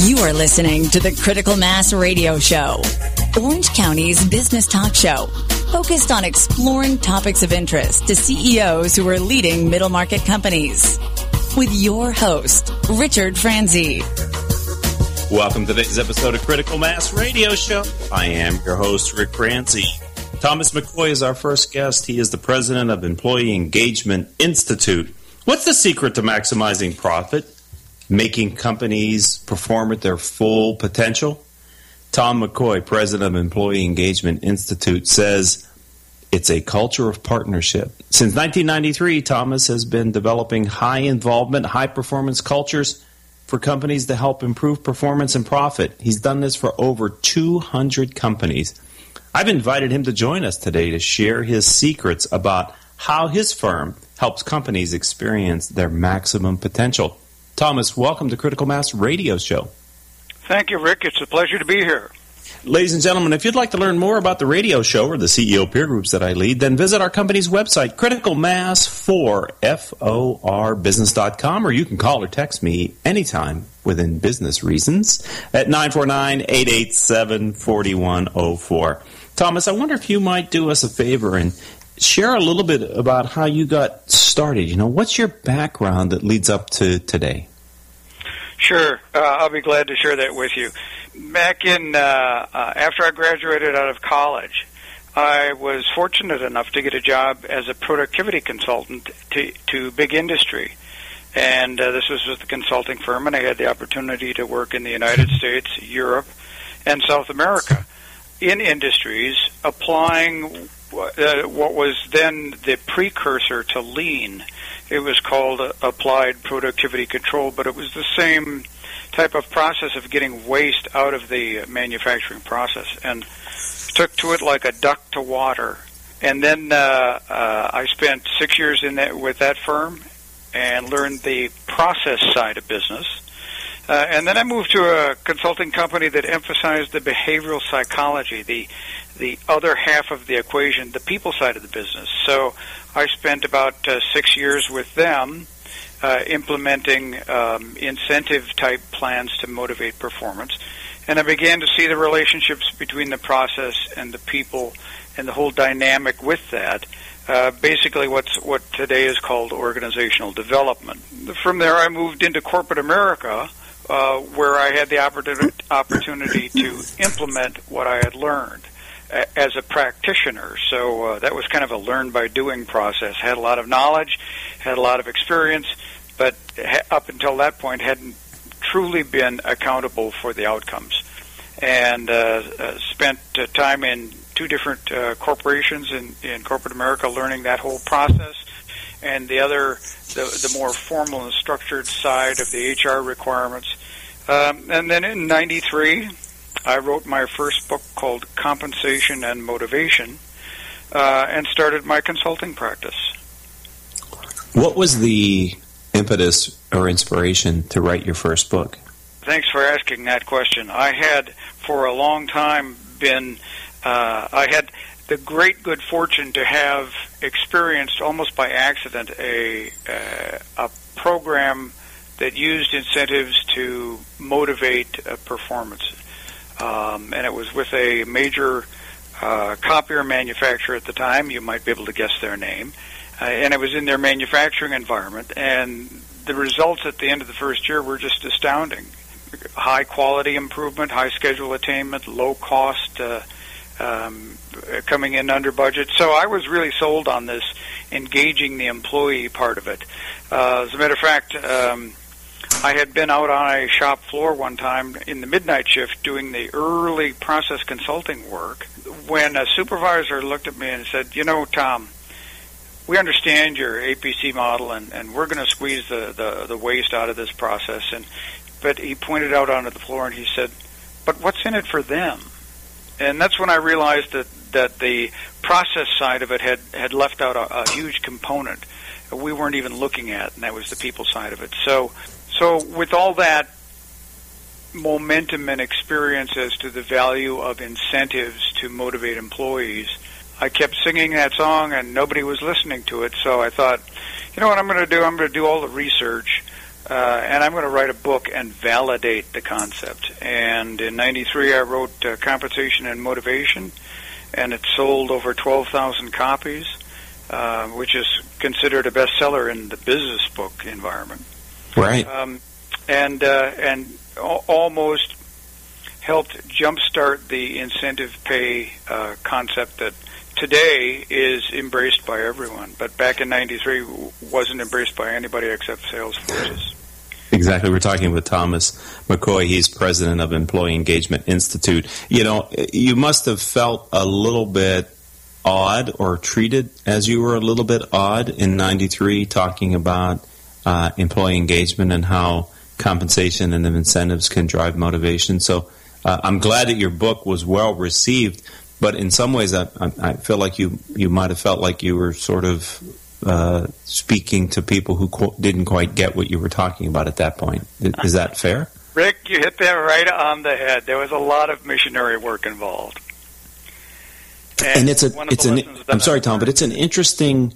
You are listening to the Critical Mass Radio Show, Orange County's business talk show, focused on exploring topics of interest to CEOs who are leading middle market companies. With your host, Richard Franzi. Welcome to today's episode of Critical Mass Radio Show. I am your host, Rick Franzi. Thomas McCoy is our first guest. He is the president of Employee Engagement Institute. What's the secret to maximizing profit? Making companies perform at their full potential? Tom McCoy, president of Employee Engagement Institute, says it's a culture of partnership. Since 1993, Thomas has been developing high involvement, high performance cultures for companies to help improve performance and profit. He's done this for over 200 companies. I've invited him to join us today to share his secrets about how his firm helps companies experience their maximum potential. Thomas, welcome to Critical Mass Radio Show. Thank you, Rick. It's a pleasure to be here. Ladies and gentlemen, if you'd like to learn more about the radio show or the CEO peer groups that I lead, then visit our company's website, criticalmass4 business.com, or you can call or text me anytime within business reasons at 949 887 4104. Thomas, I wonder if you might do us a favor and share a little bit about how you got started. You know, what's your background that leads up to today? Sure, uh, I'll be glad to share that with you. Back in uh, uh, after I graduated out of college, I was fortunate enough to get a job as a productivity consultant to, to big industry. And uh, this was with a consulting firm, and I had the opportunity to work in the United States, Europe, and South America in industries applying uh, what was then the precursor to lean. It was called uh, applied productivity control, but it was the same type of process of getting waste out of the manufacturing process and took to it like a duck to water. And then uh, uh, I spent six years in that with that firm and learned the process side of business uh, and then I moved to a consulting company that emphasized the behavioral psychology, the the other half of the equation, the people side of the business. So I spent about uh, six years with them, uh, implementing um, incentive type plans to motivate performance, and I began to see the relationships between the process and the people, and the whole dynamic with that. Uh, basically, what's what today is called organizational development. From there, I moved into corporate America uh, where I had the opportunity, opportunity to implement what I had learned as a practitioner. So uh, that was kind of a learn by doing process. Had a lot of knowledge, had a lot of experience, but ha- up until that point hadn't truly been accountable for the outcomes. And uh, uh, spent uh, time in two different uh, corporations in, in corporate America learning that whole process and the other, the, the more formal and structured side of the HR requirements. Um, and then in '93, I wrote my first book called Compensation and Motivation, uh, and started my consulting practice. What was the impetus or inspiration to write your first book? Thanks for asking that question. I had, for a long time, been uh, I had the great good fortune to have experienced almost by accident a uh, a program that used incentives to motivate uh, performance, um, and it was with a major uh, copier manufacturer at the time. You might be able to guess their name, uh, and it was in their manufacturing environment. And the results at the end of the first year were just astounding: high quality improvement, high schedule attainment, low cost. Uh, um, coming in under budget. So I was really sold on this engaging the employee part of it. Uh, as a matter of fact, um, I had been out on a shop floor one time in the midnight shift doing the early process consulting work when a supervisor looked at me and said, You know, Tom, we understand your APC model and, and we're going to squeeze the, the, the waste out of this process. And But he pointed out onto the floor and he said, But what's in it for them? and that's when I realized that that the process side of it had had left out a, a huge component we weren't even looking at, and that was the people side of it. So, so with all that momentum and experience as to the value of incentives to motivate employees, I kept singing that song, and nobody was listening to it. So I thought, you know what I'm going to do? I'm going to do all the research Uh, and I'm going to write a book and validate the concept. And in '93, I wrote uh, Compensation and Motivation, and it sold over 12,000 copies, uh, which is considered a bestseller in the business book environment. Right. Um, and uh, and al- almost helped jumpstart the incentive pay uh, concept that today is embraced by everyone, but back in '93 wasn't embraced by anybody except sales forces. Exactly. We're talking with Thomas McCoy. He's president of Employee Engagement Institute. You know, you must have felt a little bit odd or treated as you were a little bit odd in 93 talking about uh, employee engagement and how compensation and incentives can drive motivation. So uh, I'm glad that your book was well received, but in some ways I, I feel like you, you might have felt like you were sort of uh, speaking to people who qu- didn't quite get what you were talking about at that point. Is that fair? Rick, you hit that right on the head. There was a lot of missionary work involved. And, and it's a it's an I'm sorry, Tom, but it's an interesting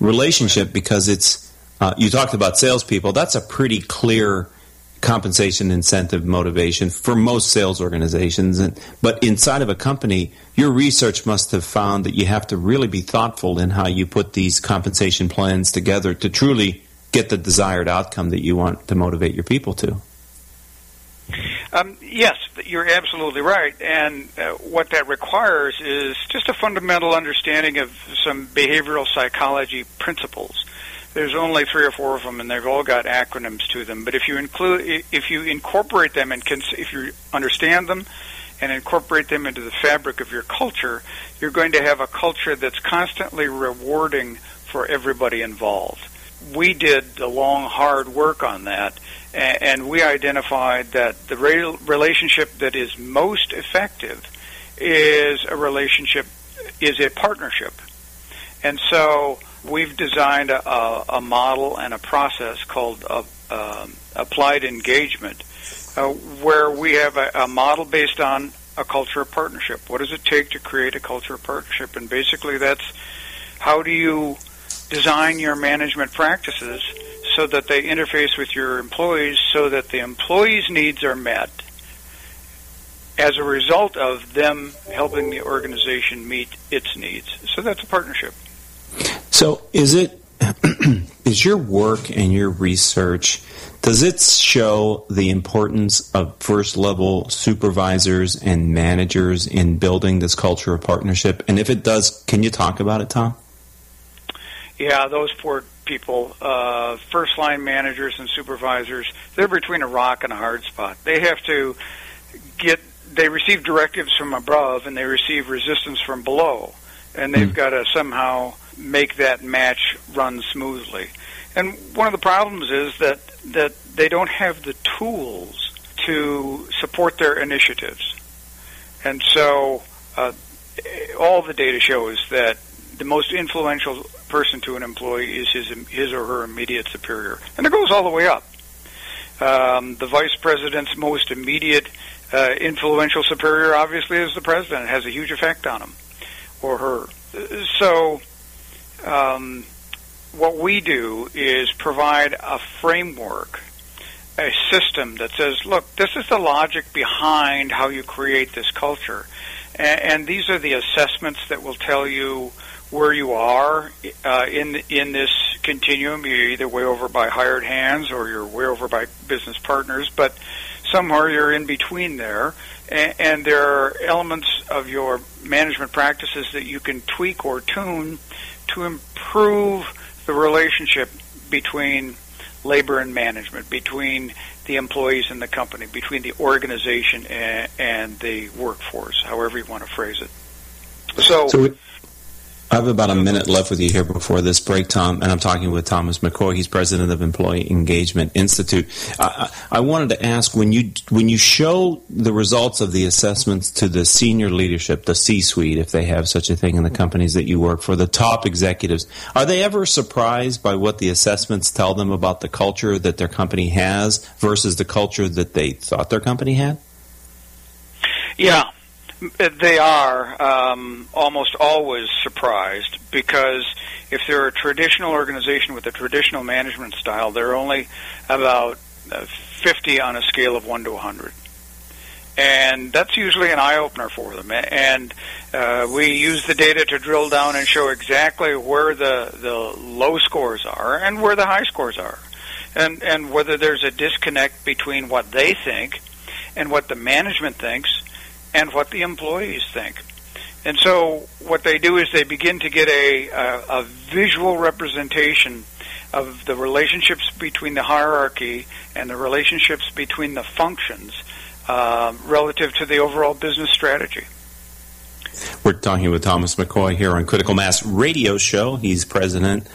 relationship because it's uh, you talked about salespeople. That's a pretty clear compensation, incentive, motivation for most sales organizations. And, but inside of a company, your research must have found that you have to really be thoughtful in how you put these compensation plans together to truly get the desired outcome that you want to motivate your people to. Um, yes, you're absolutely right. And uh, what that requires is just a fundamental understanding of some behavioral psychology principles there's only three or four of them, and they've all got acronyms to them. But if you include, if you incorporate them and cons- if you understand them and incorporate them into the fabric of your culture, you're going to have a culture that's constantly rewarding for everybody involved. We did the long, hard work on that, and we identified that the relationship that is most effective is a relationship, is a partnership. And so we've designed a, a, model and a process called uh, uh, applied engagement, uh, where we have a, a, model based on a culture of partnership. What does it take to create a culture of partnership? And basically, that's how do you design your management practices so that they interface with your employees so that the employees' needs are met as a result of them helping the organization meet its needs. So that's a partnership. So, is it is your work and your research does it show the importance of first level supervisors and managers in building this culture of partnership? And if it does, can you talk about it, Tom? Yeah, those poor people, uh, first line managers and supervisors, they're between a rock and a hard spot. They have to get, they receive directives from above and they receive resistance from below. And they've mm. got to somehow make that match run smoothly. And one of the problems is that that they don't have the tools to support their initiatives. And so uh, all the data shows that the most influential person to an employee is his his or her immediate superior, and it goes all the way up. Um, the vice president's most immediate uh, influential superior, obviously, is the president. It has a huge effect on him or her. So um, what we do is provide a framework, a system that says, look, this is the logic behind how you create this culture. And, and these are the assessments that will tell you where you are uh, in in this continuum. You're either way over by hired hands or you're way over by business partners, but somewhere you're in between there. And, and there are elements of your management practices that you can tweak or tune to improve the relationship between labor and management, between the employees and the company, between the organization and, and the workforce, however you want to phrase it. So, so I have about a minute left with you here before this break, Tom, and I'm talking with Thomas McCoy. He's president of Employee Engagement Institute. I, I wanted to ask when you when you show the results of the assessments to the senior leadership, the C-suite, if they have such a thing in the companies that you work for, the top executives, are they ever surprised by what the assessments tell them about the culture that their company has versus the culture that they thought their company had? Yeah, They are um, almost always surprised because if they're a traditional organization with a traditional management style, they're only about uh, 50 on a scale of 1 to 100 and that's usually an eye opener for them. And uh, we use the data to drill down and show exactly where the the low scores are and where the high scores are, and and whether there's a disconnect between what they think and what the management thinks and what the employees think. And so what they do is they begin to get a, a, a visual representation of the relationships between the hierarchy and the relationships between the functions uh, relative to the overall business strategy. We're talking with Thomas McCoy here on Critical Mass Radio Show. He's president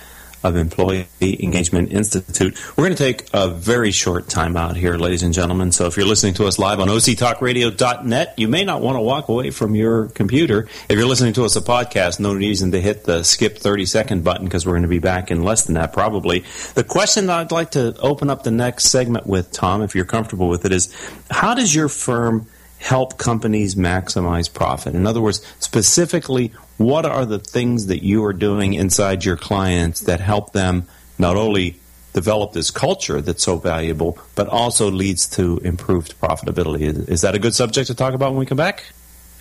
of Employee Engagement Institute. We're going to take a very short time out here, ladies and gentlemen. So if you're listening to us live on octalkradio.net, you may not want to walk away from your computer. If you're listening to us a podcast, no reason to hit the skip 30 second button because we're going to be back in less than that probably. The question I'd like to open up the next segment with, Tom, if you're comfortable with it, is how does your firm help companies maximize profit? In other words, specifically, what are the things that you are doing inside your clients that help them not only develop this culture that's so valuable, but also leads to improved profitability? Is that a good subject to talk about when we come back?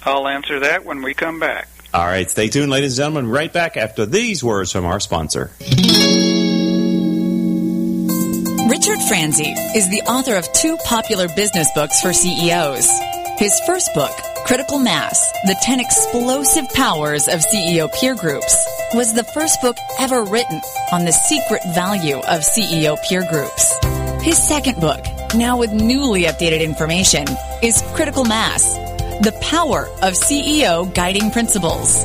I'll answer that when we come back. All right, stay tuned, ladies and gentlemen. Right back after these words from our sponsor. Richard Franzi is the author of two popular business books for CEOs. His first book, Critical Mass, The 10 Explosive Powers of CEO Peer Groups, was the first book ever written on the secret value of CEO peer groups. His second book, now with newly updated information, is Critical Mass, The Power of CEO Guiding Principles.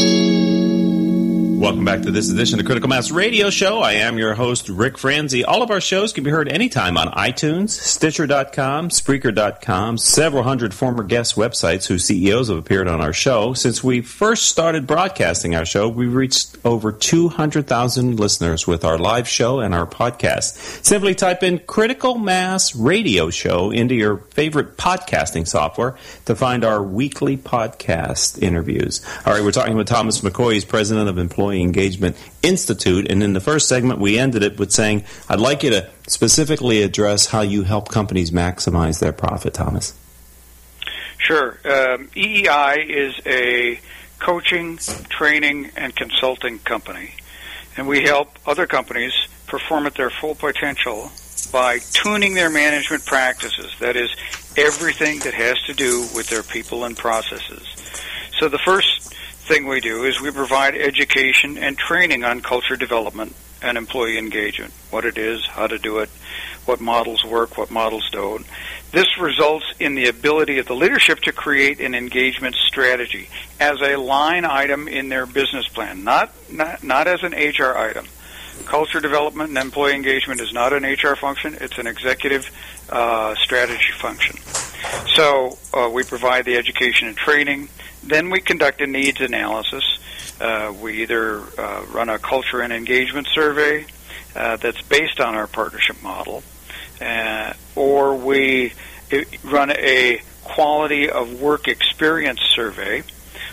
Welcome back to this edition of Critical Mass Radio Show. I am your host, Rick Franzi. All of our shows can be heard anytime on iTunes, Stitcher.com, Spreaker.com, several hundred former guest websites whose CEOs have appeared on our show. Since we first started broadcasting our show, we've reached over 200,000 listeners with our live show and our podcast. Simply type in Critical Mass Radio Show into your favorite podcasting software to find our weekly podcast interviews. All right, we're talking with Thomas McCoy, he's president of Employee Employee Engagement Institute. And in the first segment, we ended it with saying, I'd like you to specifically address how you help companies maximize their profit, Thomas. Sure. Um, EEI is a coaching, training, and consulting company. And we help other companies perform at their full potential by tuning their management practices. That is, everything that has to do with their people and processes. So the first thing we do is we provide education and training on culture development and employee engagement, what it is, how to do it, what models work, what models don't. This results in the ability of the leadership to create an engagement strategy as a line item in their business plan, not not, not as an HR item. Culture development and employee engagement is not an HR function; it's an executive uh, strategy function. So uh, we provide the education and training. Then we conduct a needs analysis. Uh, we either uh, run a culture and engagement survey uh, that's based on our partnership model, uh, or we uh, run a quality of work experience survey,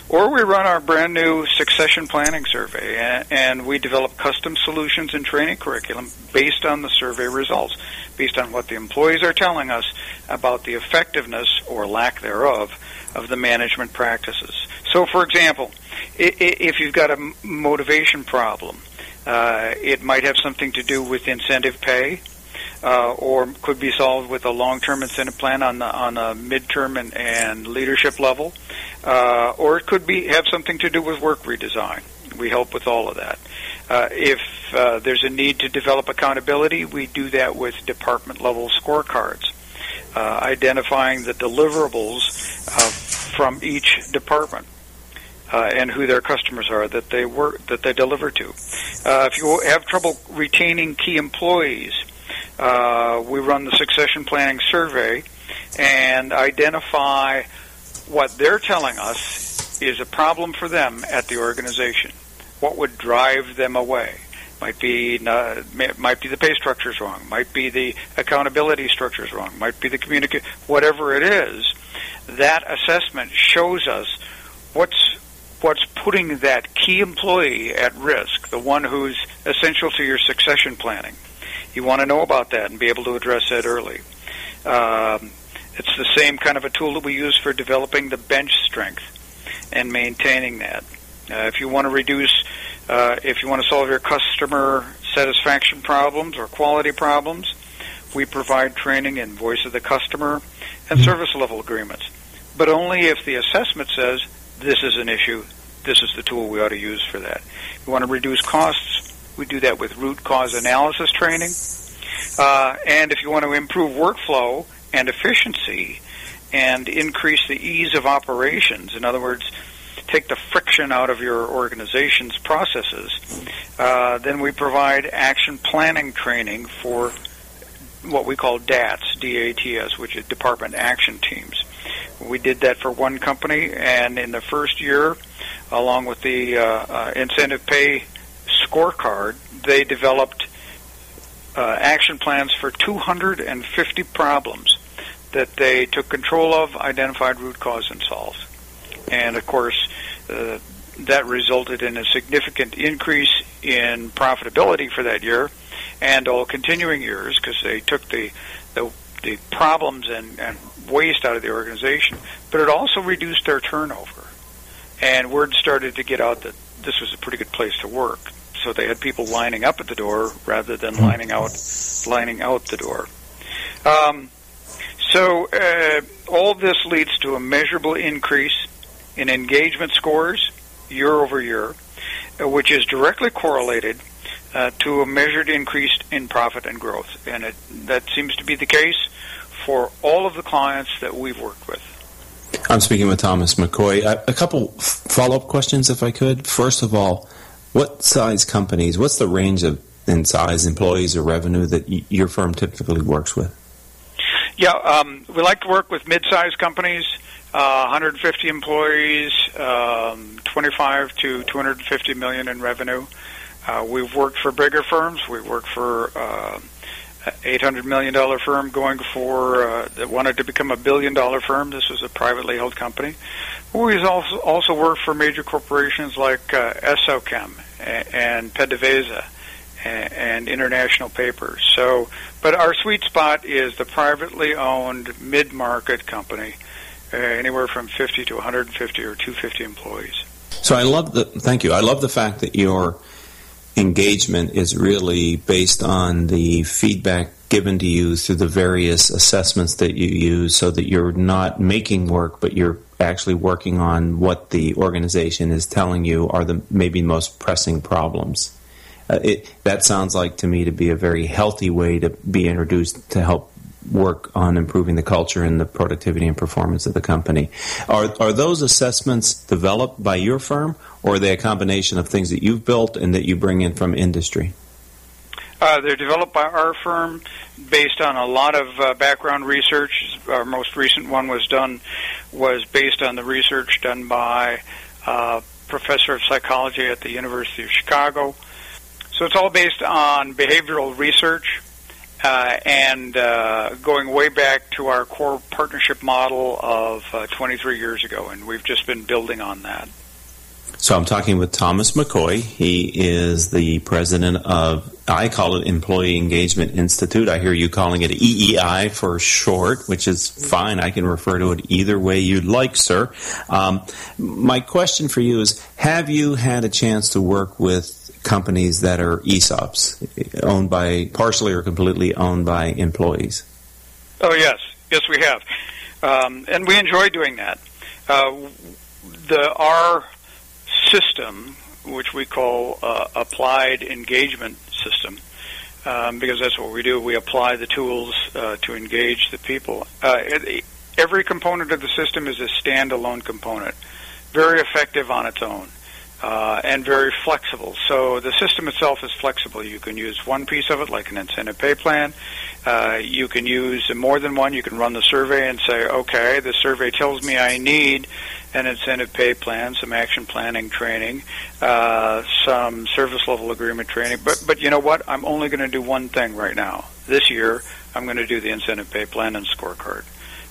or we run our brand new succession planning survey, and, and we develop custom solutions and training curriculum based on the survey results, based on what the employees are telling us about the effectiveness or lack thereof of the management practices. So, for example, if you've got a motivation problem, uh, it might have something to do with incentive pay, uh, or could be solved with a long-term incentive plan on the on a midterm and, and leadership level, uh, or it could be have something to do with work redesign. We help with all of that. Uh, if uh, there's a need to develop accountability, we do that with department level scorecards identifying the deliverables uh, from each department. Uh, and who their customers are that they work that they deliver to. Uh, if you have trouble retaining key employees, uh, we run the succession planning survey and identify what they're telling us is a problem for them at the organization. What would drive them away? Might be uh, might be the pay structure is wrong. Might be the accountability structure is wrong. Might be the communicate. Whatever it is, that assessment shows us what's what's putting that key employee at risk, the one who's essential to your succession planning. You want to know about that and be able to address that early. Um, it's the same kind of a tool that we use for developing the bench strength and maintaining that. Uh, if you want to reduce, uh, if you want to solve your customer satisfaction problems or quality problems, we provide training in voice of the customer and service level agreements. But only if the assessment says this is an issue, this is the tool we ought to use for that. If you want to reduce costs, we do that with root cause analysis training. Uh, and if you want to improve workflow and efficiency and increase the ease of operations, in other words, take the friction out of your organization's processes, uh, then we provide action planning training for what we call DATS, D-A-T-S, which is Department Action Teams. We did that for one company, and in the first year, along with the uh, uh, incentive pay scorecard, they developed uh, action plans for 250 problems that they took control of, identified root cause, and solved. And of course, uh, that resulted in a significant increase in profitability for that year and all continuing years because they took the, the the problems and, and waste out of the organization, but it also reduced their turnover. And word started to get out that this was a pretty good place to work. So they had people lining up at the door rather than hmm. lining out lining out the door. Um, so uh, all this leads to a measurable increase in engagement scores year over year, uh, which is directly correlated uh, to a measured increase in profit and growth. And it, that seems to be the case for all of the clients that we've worked with. I'm speaking with Thomas McCoy. A couple follow up questions, if I could. First of all, what size companies, what's the range of in size employees or revenue that y- your firm typically works with? Yeah, um, we like to work with mid sized companies, uh, 150 employees, um, 25 to 250 million in revenue. Uh, we've worked for bigger firms. We've worked for uh, $800 million firm going for, uh, that wanted to become a billion dollar firm. This was a privately held company. We've also, also worked for major corporations like uh, Essochem and PDVSA and, International Papers. So, but our sweet spot is the privately owned mid-market company, uh, anywhere from 50 to 150 or 250 employees. So I love the, thank you. I love the fact that you're engagement is really based on the feedback given to you through the various assessments that you use so that you're not making work but you're actually working on what the organization is telling you are the maybe most pressing problems uh, it, that sounds like to me to be a very healthy way to be introduced to help work on improving the culture and the productivity and performance of the company. Are, are those assessments developed by your firm, or are they a combination of things that you've built and that you bring in from industry? Uh, they're developed by our firm based on a lot of uh, background research. Our most recent one was done was based on the research done by a uh, professor of psychology at the University of Chicago. So it's all based on behavioral research uh, and uh, going way back to our core partnership model of uh, 23 years ago, and we've just been building on that. So I'm talking with Thomas McCoy. He is the president of, I call it Employee Engagement Institute. I hear you calling it EEI for short, which is fine. I can refer to it either way you'd like, sir. Um, my question for you is, have you had a chance to work with companies that are ESOPs, owned by partially or completely owned by employees? Oh yes, yes we have, um, and we enjoy doing that. Uh, the our system, which we call uh, applied engagement system, um, because that's what we do. We apply the tools uh, to engage the people. Uh, it, every component of the system is a standalone component, very effective on its own uh, and very flexible. So the system itself is flexible. You can use one piece of it, like an incentive pay plan, Uh, you can use more than one. You can run the survey and say, okay, the survey tells me I need an incentive pay plan, some action planning training, uh, some service level agreement training. But but you know what? I'm only going to do one thing right now. This year, I'm going to do the incentive pay plan and scorecard,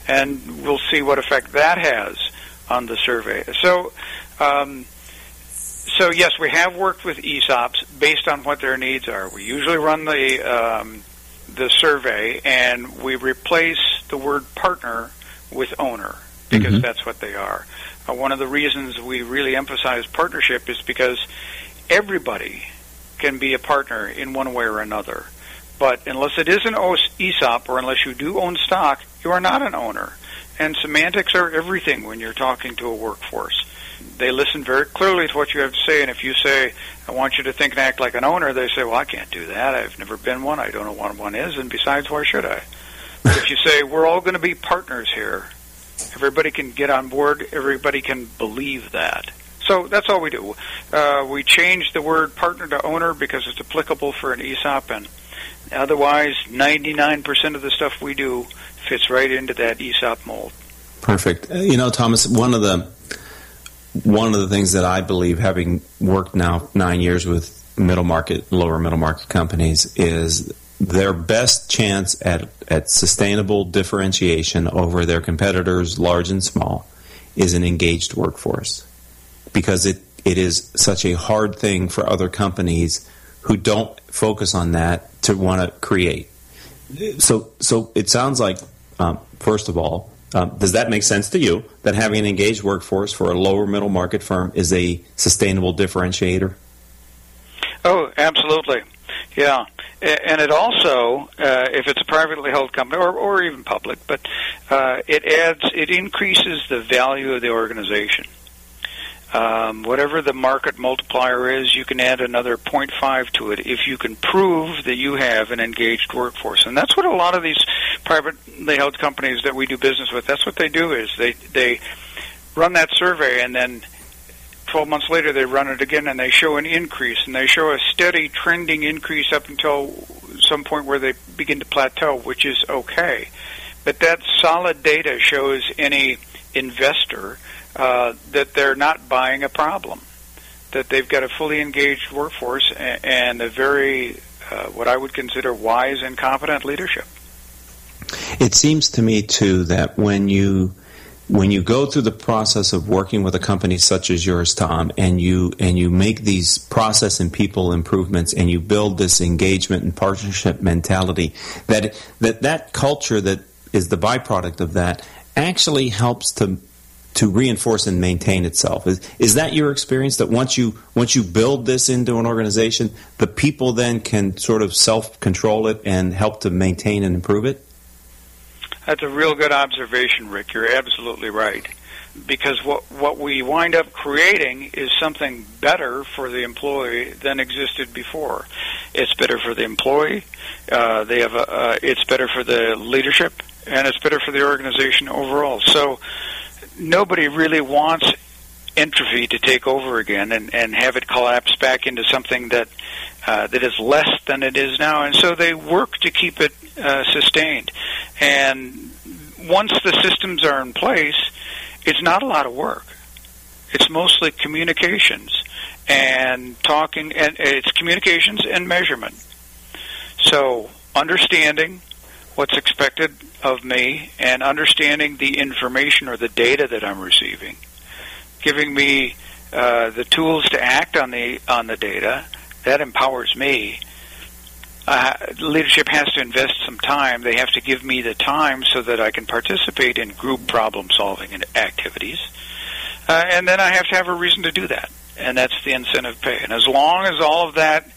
and we'll see what effect that has on the survey. So. Um, so yes, we have worked with ESOPs based on what their needs are. We usually run the um, the survey and we replace the word partner with owner because mm-hmm. that's what they are. Uh, one of the reasons we really emphasize partnership is because everybody can be a partner in one way or another. But unless it is an ESOP or unless you do own stock, you are not an owner. And semantics are everything when you're talking to a workforce. They listen very clearly to what you have to say, and if you say, I want you to think and act like an owner, they say, well, I can't do that. I've never been one. I don't know what one is, and besides, why should I? if you say, we're all going to be partners here, Everybody can get on board. Everybody can believe that. So that's all we do. Uh, we change the word partner to owner because it's applicable for an ESOP, and otherwise, 99% of the stuff we do fits right into that ESOP mold. Perfect. Uh, you know, Thomas, one of the one of the things that I believe, having worked now nine years with middle market, lower middle market companies, is their best chance at, at sustainable differentiation over their competitors, large and small, is an engaged workforce. Because it, it is such a hard thing for other companies who don't focus on that to want to create. So, so it sounds like, um, first of all, um, does that make sense to you that having an engaged workforce for a lower middle market firm is a sustainable differentiator? Oh, absolutely. Yeah, and it also, uh, if it's a privately held company or, or even public, but uh, it adds, it increases the value of the organization. Um, whatever the market multiplier is, you can add another 0.5 to it if you can prove that you have an engaged workforce. And that's what a lot of these privately held companies that we do business with, that's what they do is they, they run that survey and then 12 months later they run it again and they show an increase and they show a steady trending increase up until some point where they begin to plateau, which is okay. But that solid data shows any investor uh, that they're not buying a problem, that they've got a fully engaged workforce and a very, uh, what I would consider wise and competent leadership. It seems to me, too, that when you when you go through the process of working with a company such as yours, Tom, and you and you make these process and people improvements, and you build this engagement and partnership mentality, that that that culture that is the byproduct of that actually helps to to reinforce and maintain itself. Is, is that your experience? That once you once you build this into an organization, the people then can sort of self control it and help to maintain and improve it. That's a real good observation, Rick. You're absolutely right. Because what what we wind up creating is something better for the employee than existed before. It's better for the employee. Uh, they have a, uh, it's better for the leadership, and it's better for the organization overall. So nobody really wants entropy to take over again and, and have it collapse back into something that uh, that is less than it is now. And so they work to keep it uh, sustained. And once the systems are in place, it's not a lot of work. It's mostly communications and talking, and it's communications and measurement. So understanding what's expected of me and understanding the information or the data that I'm receiving, giving me uh, the tools to act on the on the data that empowers me uh, leadership has to invest some time. They have to give me the time so that I can participate in group problem solving and activities. Uh, and then I have to have a reason to do that. And that's the incentive pay. And as long as all of that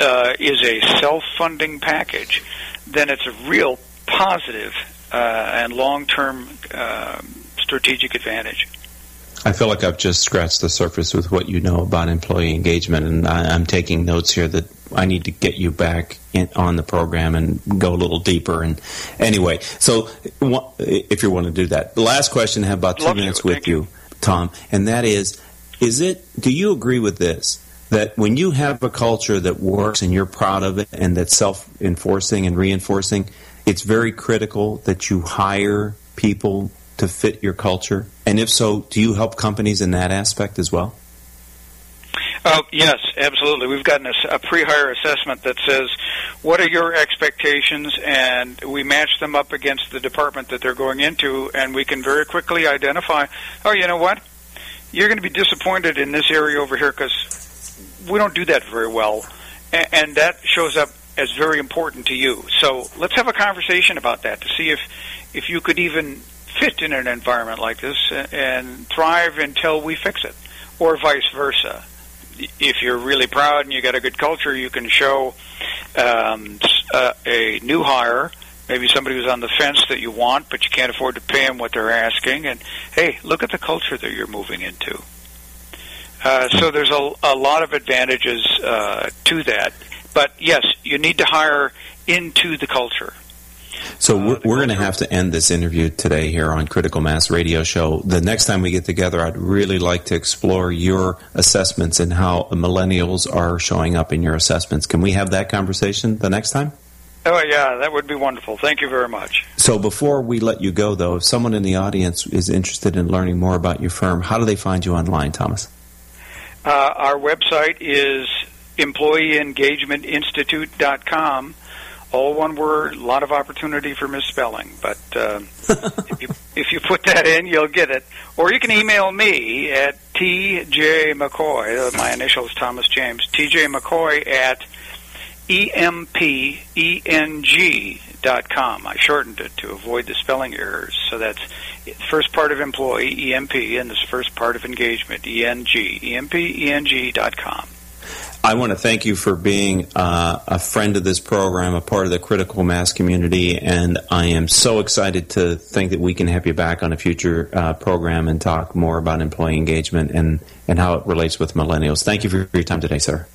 uh, is a self funding package, then it's a real positive, uh, and long term uh, strategic advantage. I feel like I've just scratched the surface with what you know about employee engagement, and I, am taking notes here that I need to get you back in, on the program and go a little deeper. And anyway, so if you want to do that, the last question, I have about two Love minutes you. with you, Tom, and that is: Is it? Do you agree with this that when you have a culture that works and you're proud of it and that's self enforcing and reinforcing, it's very critical that you hire people to fit your culture? And if so, do you help companies in that aspect as well? Uh, yes, absolutely. We've gotten a, a pre-hire assessment that says, "What are your expectations?" and we match them up against the department that they're going into, and we can very quickly identify, "Oh, you know what? You're going to be disappointed in this area over here because we don't do that very well," and, and that shows up as very important to you. So let's have a conversation about that to see if if you could even fit in an environment like this and thrive until we fix it, or vice versa if you're really proud and you got a good culture, you can show um, a, a new hire, maybe somebody who's on the fence that you want, but you can't afford to pay them what they're asking. And hey, look at the culture that you're moving into. Uh, so there's a, a lot of advantages uh, to that. But yes, you need to hire into the culture. So we're, we're going to have to end this interview today here on Critical Mass Radio Show. The next time we get together, I'd really like to explore your assessments and how millennials are showing up in your assessments. Can we have that conversation the next time? Oh, yeah, that would be wonderful. Thank you very much. So before we let you go, though, if someone in the audience is interested in learning more about your firm, how do they find you online, Thomas? Uh, our website is employeeengagementinstitute.com all one word, a lot of opportunity for misspelling. But uh, if, you, if you put that in, you'll get it. Or you can email me at TJ McCoy. Uh, my initials Thomas James. TJ McCoy at empeng dot com. I shortened it to avoid the spelling errors. So that's first part of employee, EMP, and this first part of engagement, ENG, empeng.com. I want to thank you for being uh, a friend of this program, a part of the critical mass community, and I am so excited to think that we can have you back on a future uh, program and talk more about employee engagement and, and how it relates with millennials. Thank you for your time today, sir.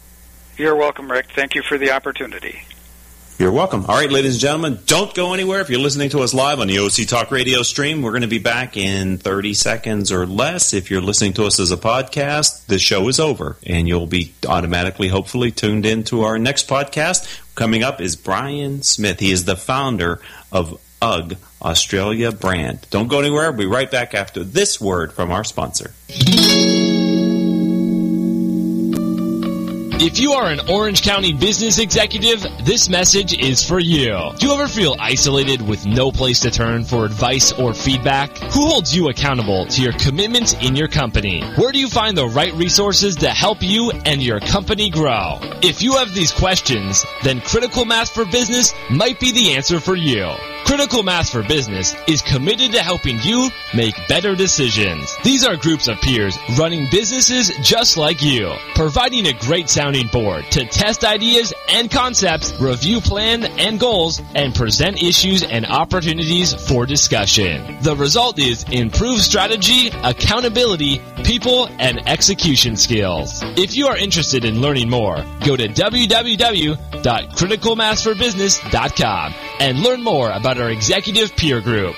You're welcome, Rick. Thank you for the opportunity. You're welcome. All right, ladies and gentlemen, don't go anywhere. If you're listening to us live on the OC Talk radio stream, we're going to be back in 30 seconds or less. If you're listening to us as a podcast, the show is over and you'll be automatically, hopefully, tuned in to our next podcast. Coming up is Brian Smith. He is the founder of UGG Australia brand. Don't go anywhere. We'll be right back after this word from our sponsor. If you are an Orange County business executive, this message is for you. Do you ever feel isolated with no place to turn for advice or feedback? Who holds you accountable to your commitments in your company? Where do you find the right resources to help you and your company grow? If you have these questions, then Critical Mass for Business might be the answer for you. Critical Mass for Business is committed to helping you make better decisions. These are groups of peers running businesses just like you, providing a great sounding board to test ideas and concepts, review plans and goals, and present issues and opportunities for discussion. The result is improved strategy, accountability, people, and execution skills. If you are interested in learning more, go to www.criticalmassforbusiness.com and learn more about our executive peer group.